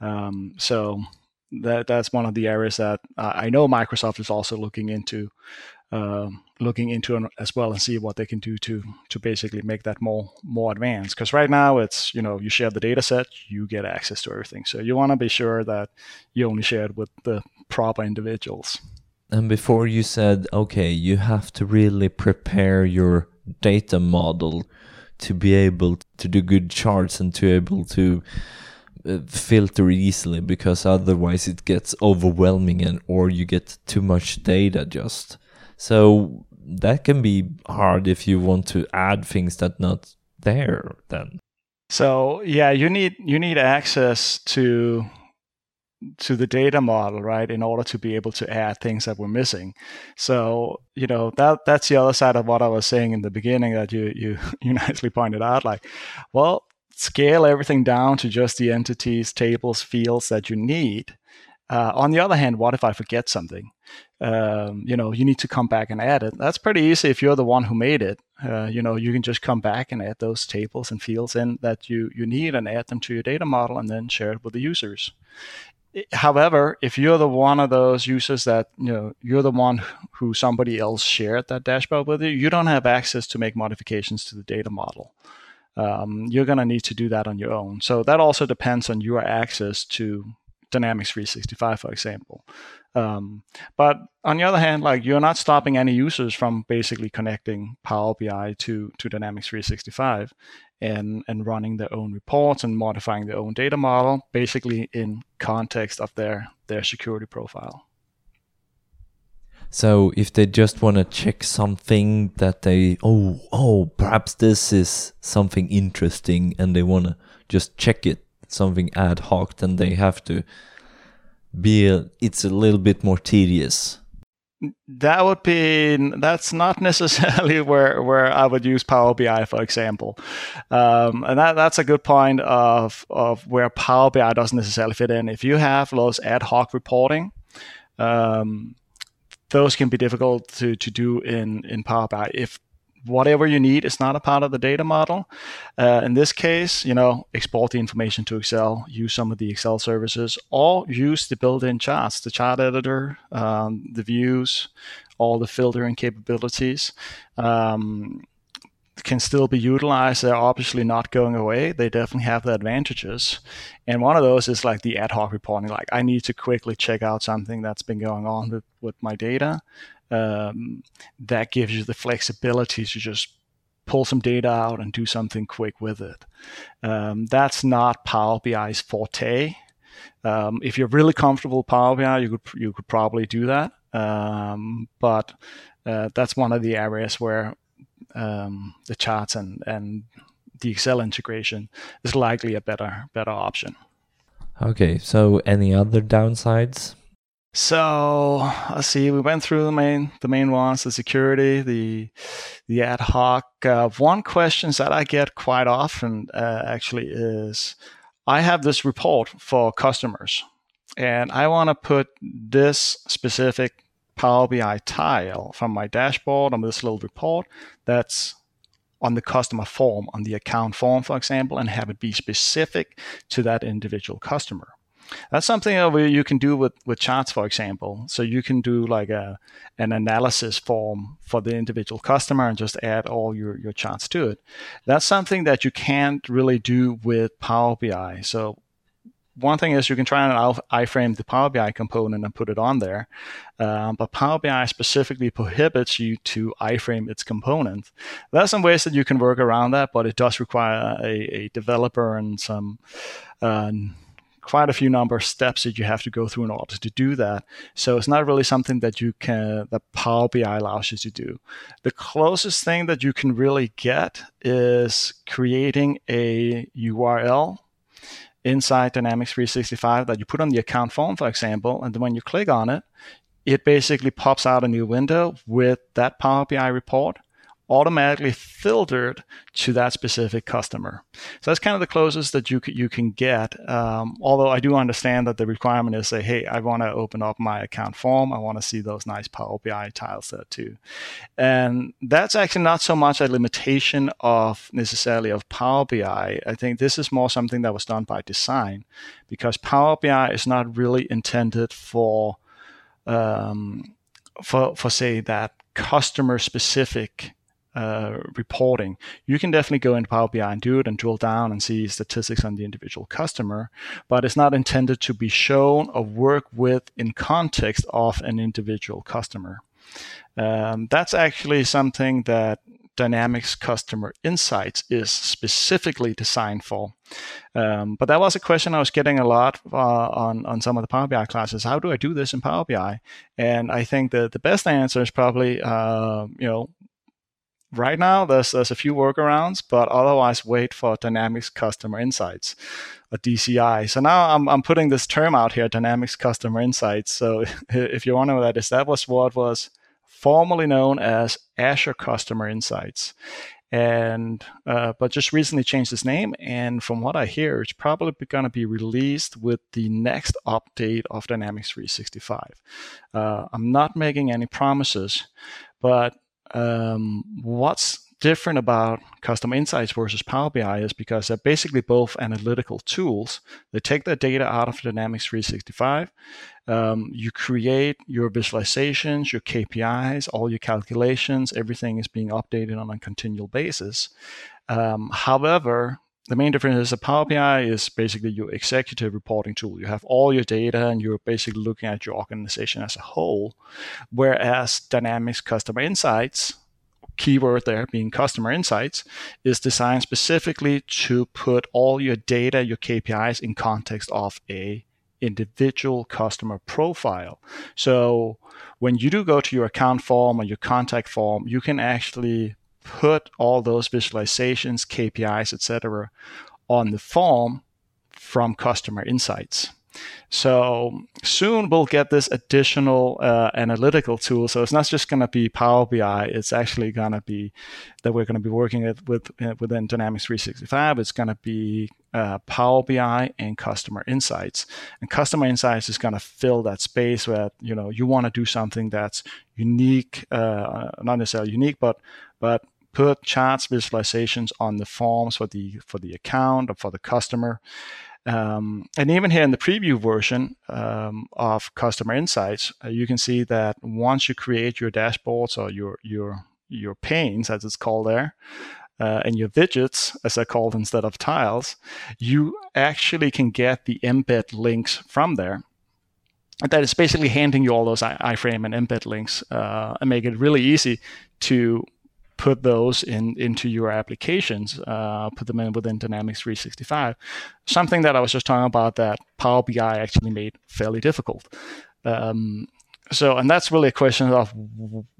S2: Um, so that that's one of the areas that uh, I know Microsoft is also looking into um, looking into as well and see what they can do to to basically make that more more advanced. Because right now it's you know you share the data set, you get access to everything. So you want to be sure that you only share it with the proper individuals.
S1: And before you said, okay, you have to really prepare your data model to be able to do good charts and to able to uh, filter easily because otherwise it gets overwhelming and or you get too much data just so that can be hard if you want to add things that not there then.
S2: So yeah, you need you need access to to the data model, right, in order to be able to add things that we're missing. So, you know, that that's the other side of what I was saying in the beginning that you you you nicely pointed out. Like, well, scale everything down to just the entities, tables, fields that you need. Uh, on the other hand, what if I forget something? Um, you know, you need to come back and add it. That's pretty easy if you're the one who made it. Uh, you know, you can just come back and add those tables and fields in that you, you need and add them to your data model and then share it with the users. However, if you're the one of those users that, you know, you're the one who somebody else shared that dashboard with you, you don't have access to make modifications to the data model. Um, you're going to need to do that on your own. So that also depends on your access to Dynamics 365, for example. Um, but on the other hand, like you're not stopping any users from basically connecting Power BI to to Dynamics 365 and and running their own reports and modifying their own data model, basically in context of their their security profile.
S1: So if they just want to check something that they oh oh perhaps this is something interesting and they want to just check it something ad hoc then they have to be a, it's a little bit more tedious
S2: that would be that's not necessarily where where I would use Power BI, for example, um, and that that's a good point of of where Power BI doesn't necessarily fit in. If you have those ad hoc reporting, um, those can be difficult to to do in in Power BI. If whatever you need is not a part of the data model. Uh, in this case, you know, export the information to Excel, use some of the Excel services, or use the built-in charts, the chart editor, um, the views, all the filtering capabilities. Um, can still be utilized. They're obviously not going away. They definitely have the advantages. And one of those is like the ad hoc reporting. Like I need to quickly check out something that's been going on with, with my data um, that gives you the flexibility to just pull some data out and do something quick with it. Um, that's not Power BI's forte. Um, if you're really comfortable with Power BI, you could you could probably do that. Um, but uh, that's one of the areas where um, the charts and and the Excel integration is likely a better better option.
S1: Okay, so any other downsides?
S2: So let's see. We went through the main the main ones: the security, the the ad hoc. Uh, one questions that I get quite often uh, actually is, I have this report for customers, and I want to put this specific Power BI tile from my dashboard on this little report that's on the customer form, on the account form, for example, and have it be specific to that individual customer. That's something that you can do with, with charts, for example. So you can do like a an analysis form for the individual customer and just add all your, your charts to it. That's something that you can't really do with Power BI. So one thing is you can try and iframe the Power BI component and put it on there, um, but Power BI specifically prohibits you to iframe its component. There are some ways that you can work around that, but it does require a, a developer and some uh, quite a few number of steps that you have to go through in order to do that. So it's not really something that you can that Power BI allows you to do. The closest thing that you can really get is creating a URL inside Dynamics 365 that you put on the account form, for example, and then when you click on it, it basically pops out a new window with that Power BI report automatically filtered to that specific customer. So that's kind of the closest that you you can get. Um, although I do understand that the requirement is say, hey, I want to open up my account form. I want to see those nice Power BI tiles there too. And that's actually not so much a limitation of necessarily of Power BI. I think this is more something that was done by design because Power BI is not really intended for um, for for say that customer specific uh, reporting, you can definitely go into Power BI and do it and drill down and see statistics on the individual customer, but it's not intended to be shown or work with in context of an individual customer. Um, that's actually something that Dynamics Customer Insights is specifically designed for. Um, but that was a question I was getting a lot uh, on on some of the Power BI classes. How do I do this in Power BI? And I think that the best answer is probably uh, you know right now there's there's a few workarounds, but otherwise wait for Dynamics Customer Insights, a DCI. So now I'm I'm putting this term out here, Dynamics Customer Insights. So if you want to know what that is, that was what was formerly known as Azure Customer Insights. And uh, but just recently changed its name, and from what I hear, it's probably going to be released with the next update of Dynamics 365. Uh, I'm not making any promises, but um, what's different about Customer Insights versus Power BI is because they're basically both analytical tools. They take the data out of Dynamics 365. Um, you create your visualizations, your KPIs, all your calculations. Everything is being updated on a continual basis. Um, however, the main difference is that Power BI is basically your executive reporting tool. You have all your data and you're basically looking at your organization as a whole. Whereas Dynamics Customer Insights, keyword there being customer insights, is designed specifically to put all your data, your KPIs in context of a individual customer profile. So when you do go to your account form or your contact form, you can actually put all those visualizations, KPIs, etc., on the form from customer insights. So soon we'll get this additional uh, analytical tool. So it's not just going to be Power BI. It's actually going to be that we're going to be working with, uh, within Dynamics 365. It's going to be uh, Power BI and Customer Insights. And Customer Insights is going to fill that space where you know you want to do something that's unique, uh, not necessarily unique, but but put charts visualizations on the forms for the for the account or for the customer um, and even here in the preview version um, of Customer Insights, uh, you can see that once you create your dashboards or your your your panes, as it's called there, uh, and your widgets, as they're called instead of tiles, you actually can get the embed links from there. And that is basically handing you all those iframe and embed links uh, and make it really easy to put those in into your applications, uh, put them in within Dynamics 365. Something that I was just talking about that Power BI actually made fairly difficult. Um, so, and that's really a question of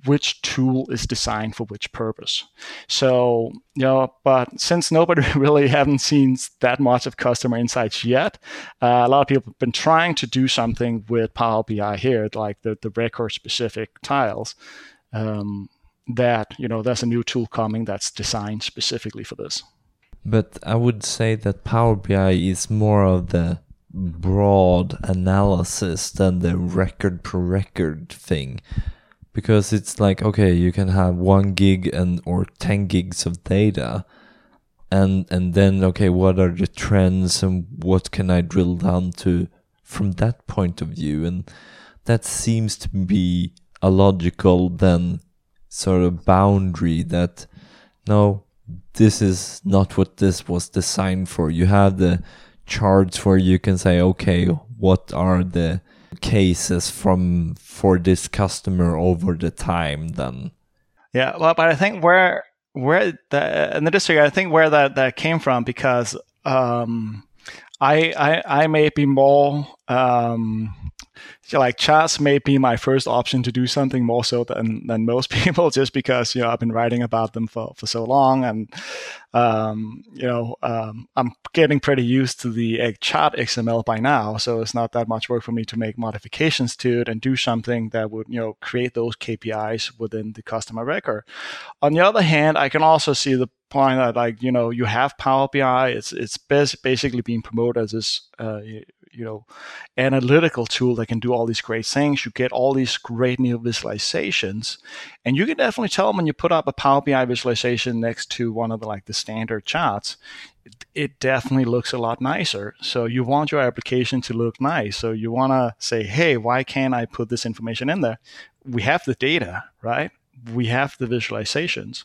S2: which tool is designed for which purpose. So, you know, but since nobody really haven't seen that much of customer insights yet, uh, a lot of people have been trying to do something with Power BI here, like the, the record specific tiles. Um, that you know there's a new tool coming that's designed specifically for this.
S1: But I would say that Power BI is more of the broad analysis than the record per record thing because it's like okay you can have 1 gig and or 10 gigs of data and and then okay what are the trends and what can i drill down to from that point of view and that seems to be a logical then sort of boundary that no, this is not what this was designed for. You have the charts where you can say, okay, what are the cases from for this customer over the time then?
S2: Yeah, well, but I think where where the in the district, I think where that that came from because um, I I I may be more um, like charts may be my first option to do something more so than than most people, just because you know I've been writing about them for for so long, and um, you know um, I'm getting pretty used to the chart XML by now, so it's not that much work for me to make modifications to it and do something that would you know create those KPIs within the customer record. On the other hand, I can also see the point that like you know you have Power BI, it's it's basically being promoted as this uh, you know analytical tool that can do all these great things. You get all these great new visualizations, and you can definitely tell them when you put up a Power BI visualization next to one of the like the standard charts, it, it definitely looks a lot nicer. So you want your application to look nice. So you want to say, hey, why can't I put this information in there? We have the data, right? We have the visualizations.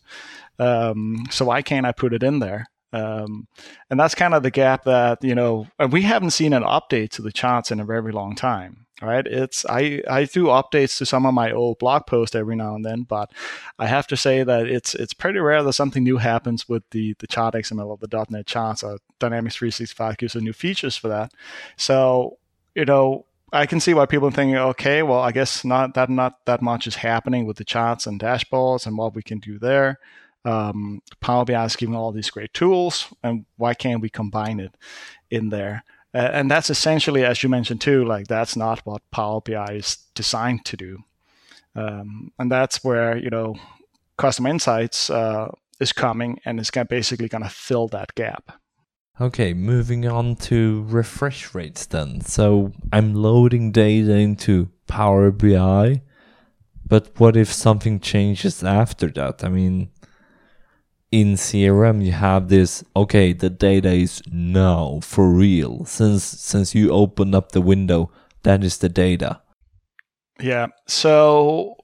S2: Um, so why can't I put it in there? Um, and that's kind of the gap that you know we haven't seen an update to the charts in a very long time right? It's i i do updates to some of my old blog posts every now and then but i have to say that it's it's pretty rare that something new happens with the the chart xml or the. net charts or dynamics 365 gives us new features for that. So you know I can see why people are thinking, okay, well, I guess not that not that much is happening with the charts and dashboards and what we can do there um, Power BI is giving all these great tools, and why can't we combine it in there? Uh, and that's essentially, as you mentioned too, like that's not what Power BI is designed to do. Um, and that's where you know Customer Insights uh, is coming, and it's gonna, basically going to fill that gap.
S1: Okay, moving on to refresh rates then. So I'm loading data into Power BI, but what if something changes after that? I mean, in CRM you have this okay the data is now for real. Since since you open up the window that is the data.
S2: Yeah so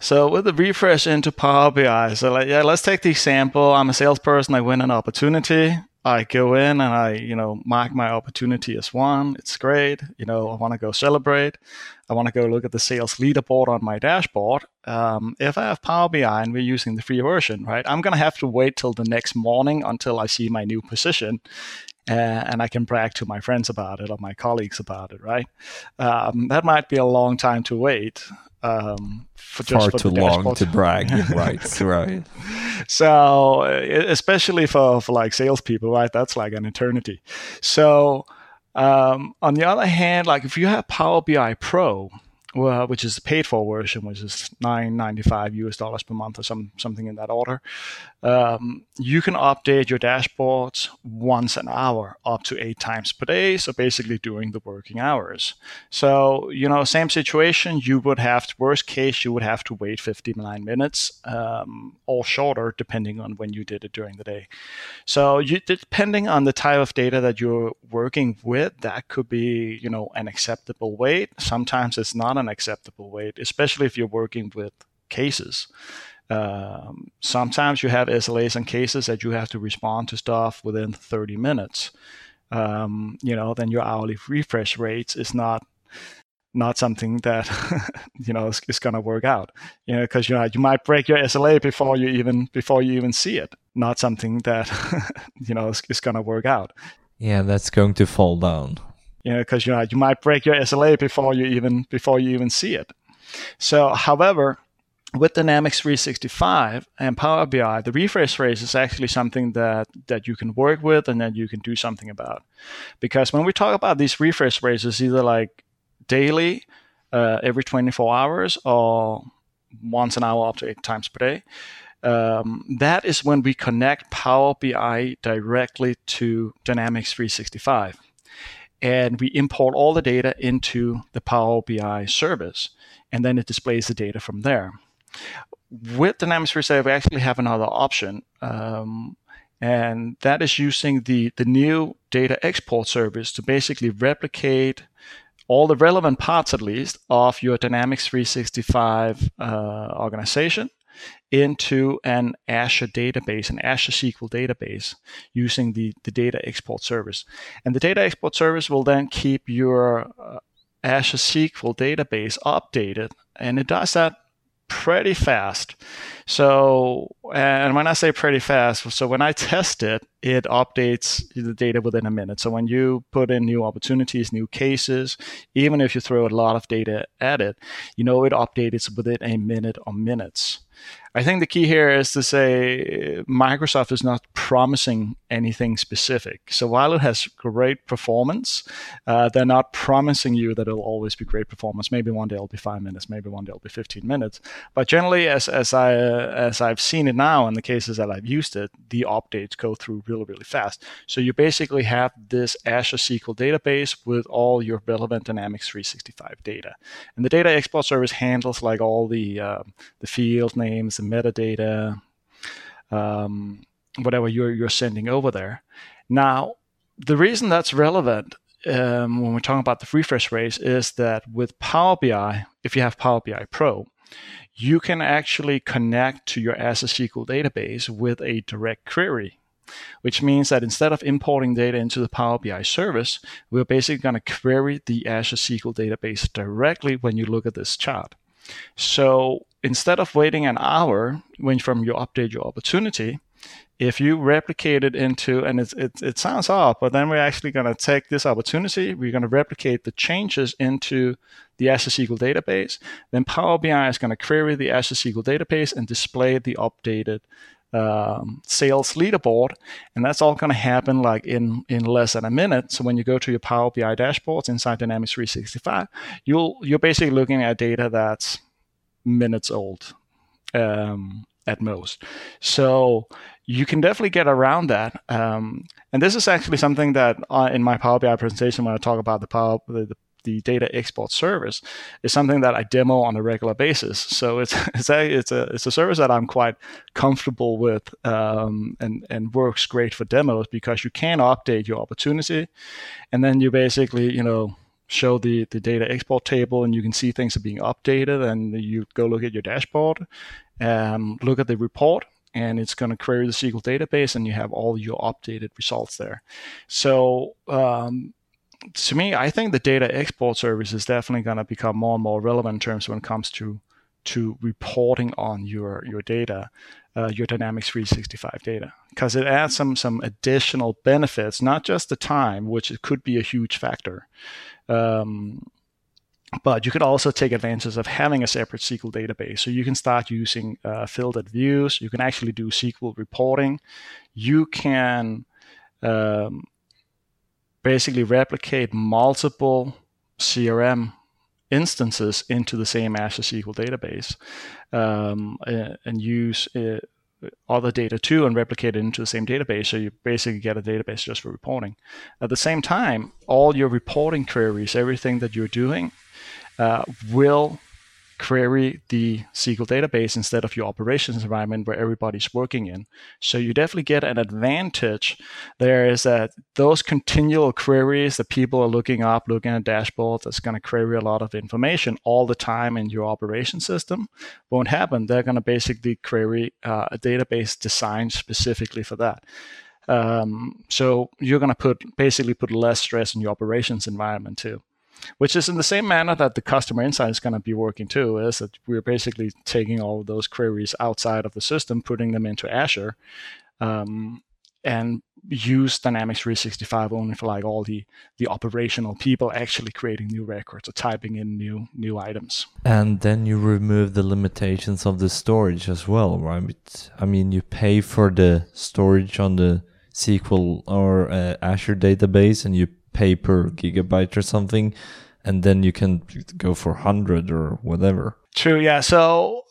S2: so with the refresh into Power BI so like yeah let's take the example. I'm a salesperson I win an opportunity I go in and I, you know, mark my opportunity as won. It's great. You know, I want to go celebrate. I want to go look at the sales leaderboard on my dashboard. Um, if I have Power BI and we're using the free version, right, I'm going to have to wait till the next morning until I see my new position. Uh, and I can brag to my friends about it or my colleagues about it, right? Um, that might be a long time to wait. Um,
S1: for far for too long to brag, right? right.
S2: So, especially for for like salespeople, right? That's like an eternity. So, Um, on the other hand, like if you have Power BI Pro, well, which is the paid for version, which is nine ninety five US dollars per month or some something in that order. Um, you can update your dashboards once an hour, up to eight times per day. So basically, during the working hours. So you know, same situation. You would have to, worst case, you would have to wait fifty nine minutes um, or shorter, depending on when you did it during the day. So you, depending on the type of data that you're working with, that could be you know an acceptable wait. Sometimes it's not an acceptable wait, especially if you're working with cases. Um, sometimes you have SLAs and cases that you have to respond to stuff within 30 minutes. Um, you know, then your hourly refresh rates is not not something that you know is, is going to work out. You know, because you know you might break your SLA before you even before you even see it. Not something that you know is, is going to work out.
S1: Yeah, that's going to fall down
S2: you know, because you know you might break your SLA before you even before you even see it. So, however, with Dynamics 365 and Power BI, the refresh rate is actually something that that you can work with and that you can do something about. Because when we talk about these refresh rates, it's either like daily, uh, every 24 hours, or once an hour up to eight times per day. Um, that is when we connect Power BI directly to Dynamics 365 and we import all the data into the Power BI service, and then it displays the data from there. With Dynamics 365, we actually have another option, um, and that is using the, the new data export service to basically replicate all the relevant parts, at least, of your Dynamics 365 uh, organization into an Azure database, an Azure SQL database, using the, the data export service. And the data export service will then keep your uh, Azure SQL database updated. And it does that pretty fast. So, and when I say pretty fast, so when I test it, it updates the data within a minute. So when you put in new opportunities, new cases, even if you throw a lot of data at it, you know it updates within a minute or minutes. I think the key here is to say Microsoft is not promising anything specific. So while it has great performance, uh, they're not promising you that it'll always be great performance. Maybe one day it'll be five minutes, maybe one day it'll be 15 minutes. But generally, as as I uh, as I've seen it now in the cases that I've used it, the updates go through really really fast. So you basically have this Azure SQL database with all your relevant Dynamics 365 data, and the data export service handles like all the uh, the field names metadata, um, whatever you're, you're sending over there. Now, the reason that's relevant um, when we're talking about the refresh rates is that with Power BI, if you have Power BI Pro, you can actually connect to your Azure SQL database with a direct query, which means that instead of importing data into the Power BI service, we're basically going to query the Azure SQL database directly when you look at this chart. So instead of waiting an hour when from you update your opportunity, if you replicate it into, and it, it, it sounds odd, but then we're actually going to take this opportunity, we're going to replicate the changes into the Azure SQL database. Then Power BI is going to query the Azure SQL database and display the updated um, sales leaderboard, and that's all going to happen like in in less than a minute. So when you go to your Power BI dashboards inside Dynamics 365, you'll you're basically looking at data that's minutes old um, at most. So you can definitely get around that. Um, and this is actually something that uh, in my Power BI presentation, when I talk about the Power the, the data export service, is something that I demo on a regular basis. So it's it's a it's a it's a service that I'm quite comfortable with um, and and works great for demos because you can update your opportunity, and then you basically you know show the, the data export table and you can see things are being updated and you go look at your dashboard and look at the report and it's going to query the SQL database and you have all your updated results there. So um, to me, I think the data export service is definitely going to become more and more relevant in terms when it comes to to reporting on your your data, uh, your Dynamics 365 data, because it adds some some additional benefits, not just the time, which it could be a huge factor, um, but you could also take advantage of having a separate SQL database. So you can start using uh, filtered views. You can actually do SQL reporting. You can um, basically replicate multiple CRM instances into the same Azure SQL database um, and use uh, other data too and replicate it into the same database. So you basically get a database just for reporting. At the same time, all your reporting queries, everything that you're doing, uh, will query the SQL database instead of your operations environment where everybody's working in. So you definitely get an advantage there is that those continual queries that people are looking up, looking at a dashboard that's going to query a lot of information all the time in your operation system won't happen. They're going to basically query uh, a database designed specifically for that. Um, so you're going to put basically put less stress in your operations environment too which is in the same manner that the customer insight is going to be working too, is that we're basically taking all of those queries outside of the system, putting them into Azure, um, and use Dynamics 365 only for like all the the operational people actually creating new records or typing in new new items.
S1: And then you remove the limitations of the storage as well, right? I mean, you pay for the storage on the SQL or uh, Azure database, and you pay per gigabyte or something, and then you can go for 100 or whatever.
S2: True, yeah. So,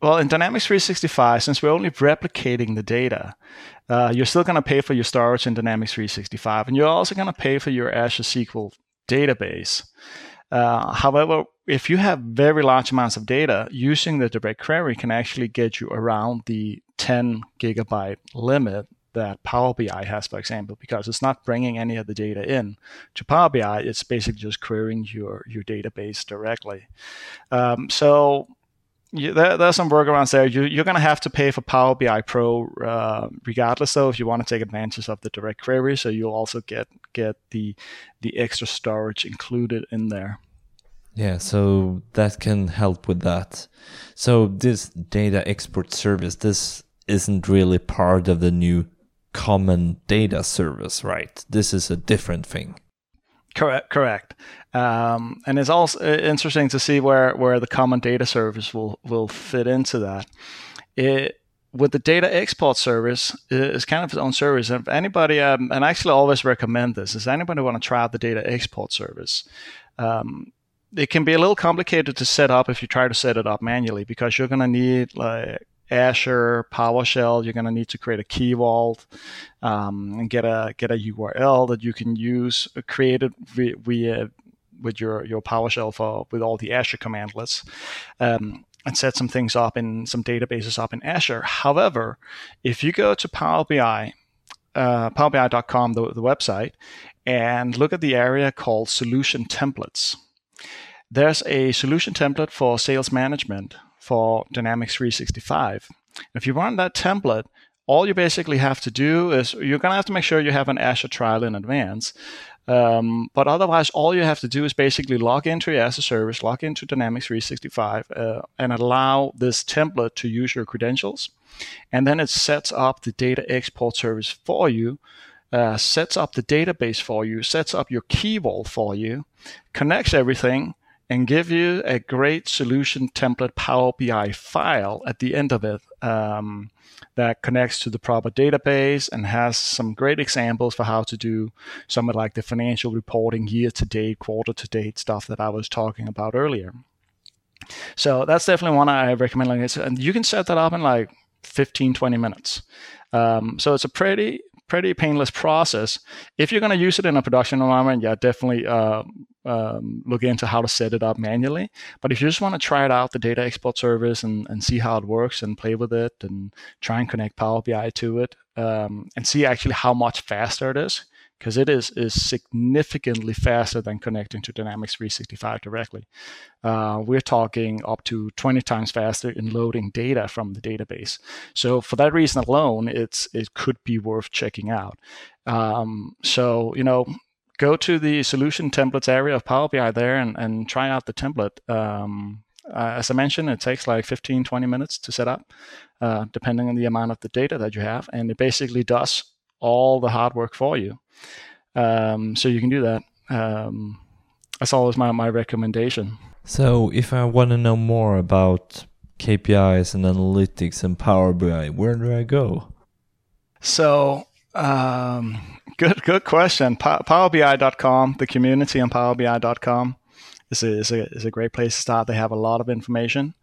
S2: well, in Dynamics 365, since we're only replicating the data, uh, you're still going to pay for your storage in Dynamics 365, and you're also going to pay for your Azure SQL database. Uh, however, if you have very large amounts of data, using the direct query can actually get you around the 10 gigabyte limit that Power BI has, for example, because it's not bringing any of the data in to Power BI. It's basically just querying your your database directly. Um, so there, there's some workarounds there. You, you're going to have to pay for Power BI Pro uh, regardless, though, if you want to take advantage of the direct query. So you'll also get get the the extra storage included in there.
S1: Yeah, so that can help with that. So this data export service, this isn't really part of the new common data service, right? This is a different thing.
S2: Correct. Correct. Um, and it's also uh, interesting to see where, where the common data service will, will fit into that. It, with the data export service is kind of its own service. And if anybody, um, and I actually always recommend this, is anybody want to try out the data export service? Um, it can be a little complicated to set up if you try to set it up manually because you're going to need like Azure PowerShell, you're going to need to create a key vault um, and get a get a URL that you can use created via, via with your your PowerShell for with all the Azure commandlets. Um, and set some things up in some databases up in Azure. However, if you go to Power BI, uh, powerbi.com, the, the website, and look at the area called solution templates, there's a solution template for sales management for Dynamics 365. If you run that template, all you basically have to do is you're going to have to make sure you have an Azure trial in advance. Um, but otherwise, all you have to do is basically log into your Azure service, log into Dynamics 365, uh, and allow this template to use your credentials. And then it sets up the data export service for you, uh, sets up the database for you, sets up your key vault for you, connects everything, and give you a great solution template Power BI file at the end of it um, that connects to the proper database and has some great examples for how to do some of like the financial reporting year to date, quarter to date stuff that I was talking about earlier. So that's definitely one I recommend. And you can set that up in like 15, 20 minutes. Um, so it's a pretty pretty painless process. If you're going to use it in a production environment, yeah, definitely uh, um, look into how to set it up manually. But if you just want to try it out, the data export service, and, and see how it works and play with it and try and connect Power BI to it um, and see actually how much faster it is, because it is is significantly faster than connecting to Dynamics 365 directly. Uh, we're talking up to 20 times faster in loading data from the database. So for that reason alone, it's it could be worth checking out. Um, so you know, go to the solution templates area of Power BI there and, and try out the template. Um, uh, as I mentioned, it takes like 15, 20 minutes to set up, uh, depending on the amount of the data that you have, and it basically does all the hard work for you. Um, so you can do that. Um, that's always my, my recommendation.
S1: So if I want to know more about KPIs and analytics and Power BI, where do I go?
S2: So Um, good, good question. PowerBI.com, the community on PowerBI.com is a, is a, is a great place to start. They have a lot of information.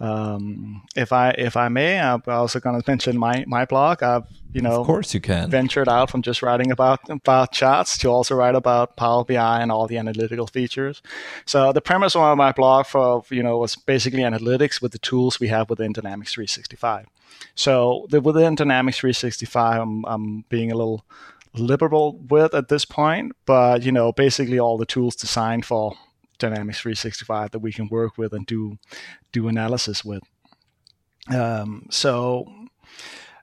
S2: Um, if I if I may, I'm also going to mention my my blog. I've you know,
S1: of course you can
S2: ventured out from just writing about about charts to also write about Power BI and all the analytical features. So the premise of my blog for you know was basically analytics with the tools we have within Dynamics 365. So the, within Dynamics 365, I'm, I'm being a little liberal with at this point, but you know, basically all the tools designed for Dynamics 365 that we can work with and do do analysis with. Um, so,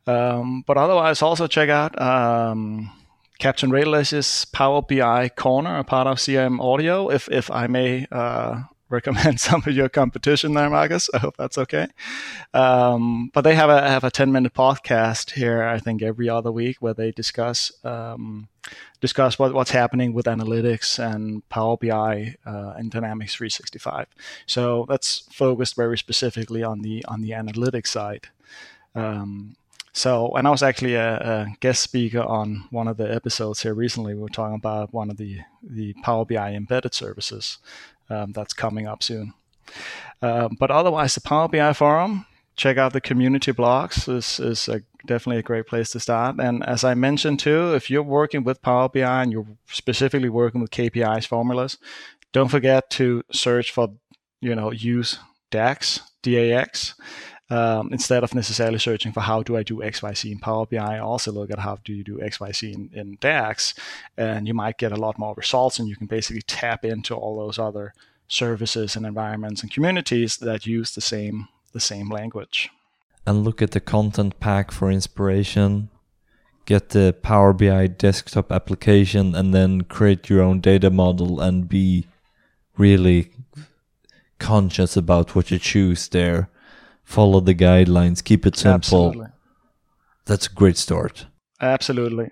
S2: um, but otherwise, also check out um, Captain Rayless's Power BI Corner, a part of CRM Audio, if if I may uh, recommend some of your competition there, Marcus. I hope that's okay. Um, but they have a have a ten minute podcast here, I think, every other week where they discuss um, discuss what, what's happening with analytics and Power BI uh, and Dynamics 365. So that's focused very specifically on the on the analytics side. Um, so, and I was actually a, a, guest speaker on one of the episodes here recently. We were talking about one of the the Power BI embedded services um, that's coming up soon. Um, but otherwise, the Power BI forum, check out the community blogs. This is a, definitely a great place to start. And as I mentioned too, if you're working with Power BI and you're specifically working with KPIs formulas, don't forget to search for, you know, use DAX, DAX. Um, instead of necessarily searching for how do I do XYZ in Power BI, also look at how do you do XYZ in, in DAX, and you might get a lot more results, and you can basically tap into all those other services and environments and communities that use the same the same language.
S1: And look at the content pack for inspiration. Get the Power BI desktop application, and then create your own data model and be really conscious about what you choose there follow the guidelines, keep it simple. Absolutely. That's a great start.
S2: Absolutely.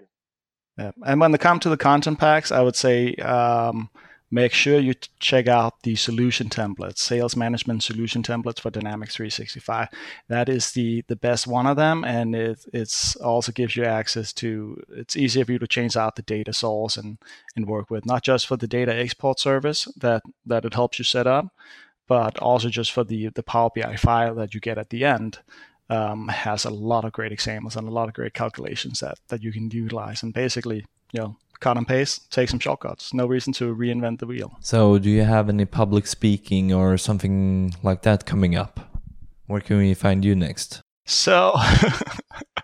S2: Yeah. And when it comes to the content packs, I would say um, make sure you check out the solution templates, sales management solution templates for Dynamics 365. That is the the best one of them, and it it's also gives you access to. It's easier for you to change out the data source and and work with not just for the data export service that that it helps you set up, but also just for the the Power BI file that you get at the end. Um, has a lot of great examples and a lot of great calculations that, that you can utilize and basically you know cut and paste take some shortcuts no reason to reinvent the wheel
S1: so do you have any public speaking or something like that coming up where can we find you next
S2: so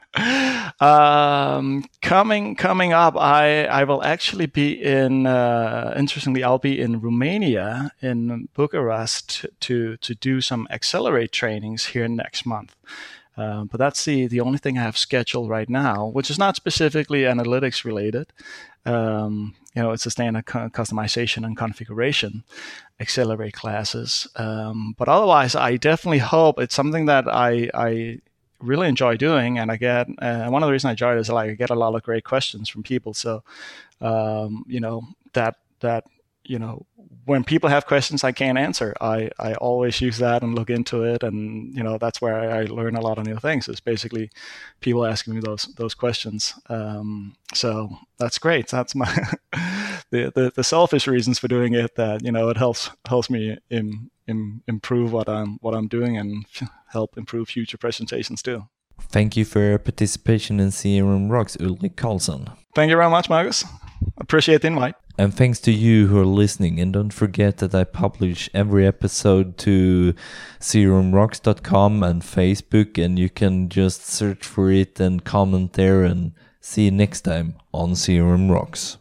S2: um, coming coming up, I I will actually be in. Uh, interestingly, I'll be in Romania in Bucharest to to do some accelerate trainings here next month. Uh, but that's the the only thing I have scheduled right now, which is not specifically analytics related. Um, you know, it's a standard customization and configuration accelerate classes. Um, but otherwise, I definitely hope it's something that I I really enjoy doing, and I get uh, one of the reasons I enjoy it is like I get a lot of great questions from people. So, um, you know that that you know when people have questions I can't answer, I, I always use that and look into it, and you know that's where I, I learn a lot of new things. It's basically people asking me those those questions. Um, so that's great. That's my the, the, the selfish reasons for doing it. That you know it helps helps me in, in improve what I'm what I'm doing and help improve future presentations too.
S1: Thank you for your participation in CRM Rocks, Ulrik Carlsson.
S2: Thank you very much, Marcus. Appreciate the invite.
S1: And thanks to you who are listening. And don't forget that I publish every episode to crmrocks.com and Facebook, and you can just search for it and comment there. And see you next time on CRM Rocks.